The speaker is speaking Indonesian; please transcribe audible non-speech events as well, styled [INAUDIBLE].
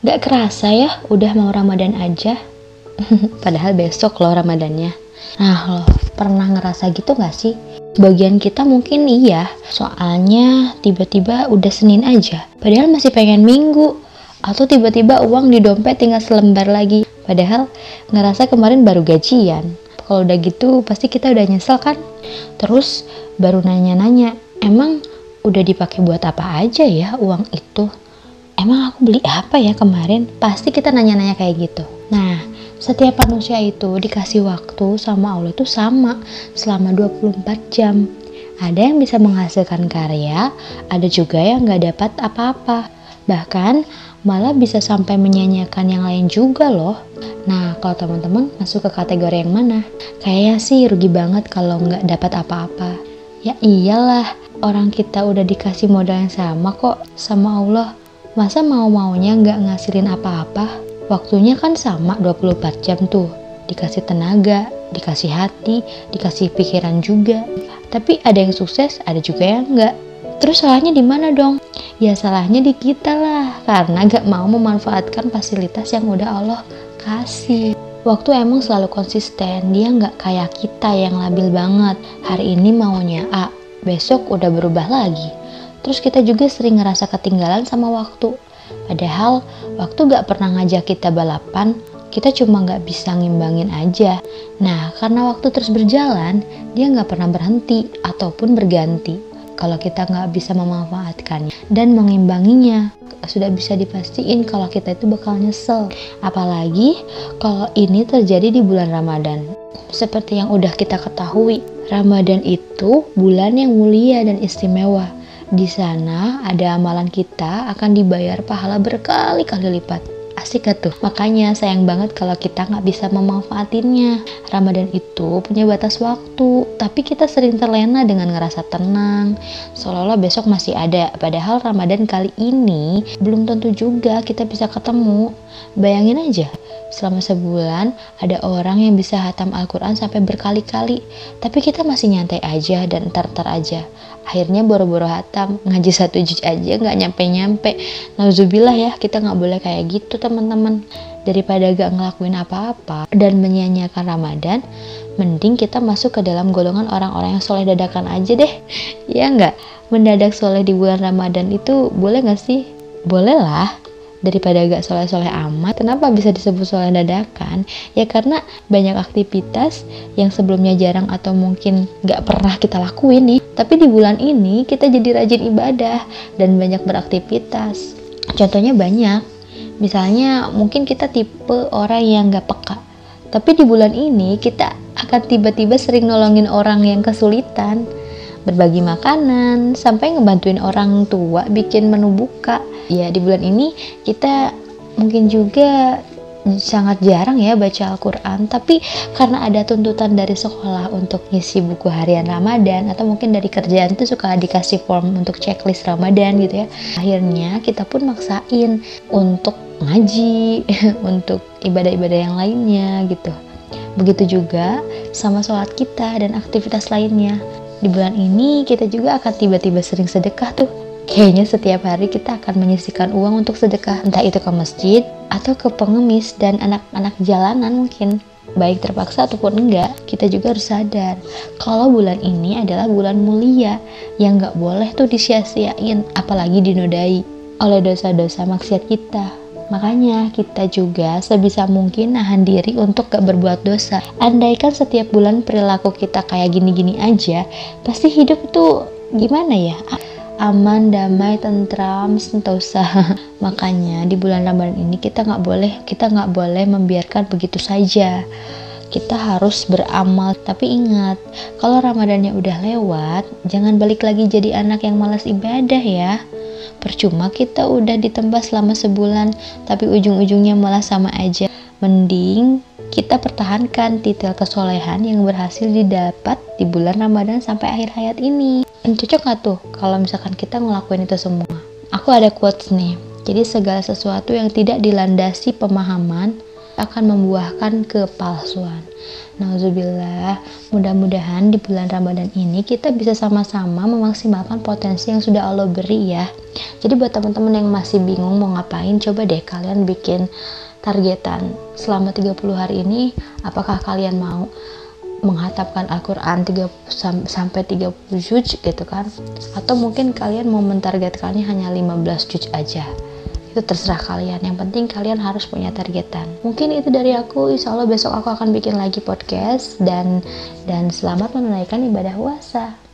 Gak kerasa ya udah mau Ramadan aja. [LAUGHS] Padahal besok loh Ramadannya. Nah lo pernah ngerasa gitu gak sih? Bagian kita mungkin iya, soalnya tiba-tiba udah Senin aja. Padahal masih pengen minggu. Atau tiba-tiba uang di dompet tinggal selembar lagi. Padahal ngerasa kemarin baru gajian. Kalau udah gitu pasti kita udah nyesel kan? Terus baru nanya-nanya, emang udah dipakai buat apa aja ya uang itu? Emang aku beli apa ya kemarin? Pasti kita nanya-nanya kayak gitu. Nah, setiap manusia itu dikasih waktu sama Allah itu sama selama 24 jam. Ada yang bisa menghasilkan karya, ada juga yang nggak dapat apa-apa. Bahkan malah bisa sampai menyanyikan yang lain juga loh. Nah, kalau teman-teman masuk ke kategori yang mana? Kayaknya sih rugi banget kalau nggak dapat apa-apa. Ya iyalah, orang kita udah dikasih modal yang sama kok sama Allah Masa mau-maunya nggak ngasilin apa-apa? Waktunya kan sama 24 jam tuh. Dikasih tenaga, dikasih hati, dikasih pikiran juga. Tapi ada yang sukses, ada juga yang nggak. Terus salahnya di mana dong? Ya salahnya di kita lah, karena gak mau memanfaatkan fasilitas yang udah Allah kasih. Waktu emang selalu konsisten, dia nggak kayak kita yang labil banget. Hari ini maunya A, besok udah berubah lagi. Terus kita juga sering ngerasa ketinggalan sama waktu. Padahal waktu gak pernah ngajak kita balapan, kita cuma gak bisa ngimbangin aja. Nah, karena waktu terus berjalan, dia gak pernah berhenti ataupun berganti. Kalau kita gak bisa memanfaatkannya dan mengimbanginya, sudah bisa dipastiin kalau kita itu bakal nyesel. Apalagi kalau ini terjadi di bulan Ramadan. Seperti yang udah kita ketahui, Ramadan itu bulan yang mulia dan istimewa di sana ada amalan kita akan dibayar pahala berkali-kali lipat. Asik gak tuh? Makanya sayang banget kalau kita nggak bisa memanfaatinnya. Ramadan itu punya batas waktu, tapi kita sering terlena dengan ngerasa tenang, seolah-olah besok masih ada. Padahal Ramadan kali ini belum tentu juga kita bisa ketemu. Bayangin aja, selama sebulan ada orang yang bisa hatam Al-Quran sampai berkali-kali, tapi kita masih nyantai aja dan ntar-ntar aja akhirnya boro-boro hatam ngaji satu juz aja nggak nyampe-nyampe nauzubillah ya kita nggak boleh kayak gitu teman-teman. Daripada gak ngelakuin apa-apa dan menyanyiakan Ramadan mending kita masuk ke dalam golongan orang-orang yang soleh dadakan aja deh. [LAUGHS] Ya nggak? Mendadak soleh di bulan Ramadan itu boleh nggak sih? Boleh lah. Daripada gak soleh-soleh amat kenapa bisa disebut soleh dadakan? Ya karena banyak aktivitas yang sebelumnya jarang atau mungkin gak pernah kita lakuin nih. Tapi di bulan ini kita jadi rajin ibadah dan banyak beraktivitas. Contohnya banyak misalnya mungkin kita tipe orang yang gak peka. Tapi di bulan ini kita akan tiba-tiba sering nolongin orang yang kesulitan. Berbagi makanan sampai ngebantuin orang tua bikin menu buka. Ya di bulan ini kita mungkin juga sangat jarang ya baca Al-Quran. Tapi karena ada tuntutan dari sekolah untuk ngisi buku harian Ramadan atau mungkin dari kerjaan itu suka dikasih form untuk checklist Ramadan gitu ya akhirnya kita pun maksain untuk ngaji [LAUGHS] untuk ibadah-ibadah yang lainnya gitu begitu juga sama sholat kita dan aktivitas lainnya di bulan ini kita juga akan tiba-tiba sering sedekah tuh Kayaknya setiap hari kita akan menyisikan uang untuk sedekah, entah itu ke masjid atau ke pengemis dan anak-anak jalanan mungkin. Baik terpaksa ataupun enggak, kita juga harus sadar kalau bulan ini adalah bulan mulia yang nggak boleh tuh disia-siain, apalagi dinodai oleh dosa-dosa maksiat kita. Makanya kita juga sebisa mungkin nahan diri untuk gak berbuat dosa. Andaikan setiap bulan perilaku kita kayak gini-gini aja, pasti hidup tuh gimana ya? aman, damai, tentram, sentosa. [LAUGHS] Makanya di bulan Ramadan ini kita nggak boleh kita nggak boleh membiarkan begitu saja. Kita harus beramal, tapi ingat, kalau Ramadannya udah lewat, jangan balik lagi jadi anak yang malas ibadah ya. Percuma kita udah ditembas selama sebulan, tapi ujung-ujungnya malah sama aja. Mending kita pertahankan titel kesolehan yang berhasil didapat di bulan Ramadan sampai akhir hayat ini. Cocok gak tuh kalau misalkan kita ngelakuin itu semua? Aku ada quotes nih. Jadi segala sesuatu yang tidak dilandasi pemahaman akan membuahkan kepalsuan. Nauzubillah, mudah-mudahan di bulan Ramadan ini kita bisa sama-sama memaksimalkan potensi yang sudah Allah beri ya. Jadi buat teman-teman yang masih bingung mau ngapain, coba deh kalian bikin targetan selama 30 hari ini apakah kalian mau menghatapkan Al-Quran sampai 30 juz gitu kan? Atau mungkin kalian mau mentargetkannya hanya 15 juz aja itu terserah kalian. Yang penting kalian harus punya targetan. Mungkin itu dari aku. Insya Allah besok aku akan bikin lagi podcast dan dan selamat menunaikan ibadah puasa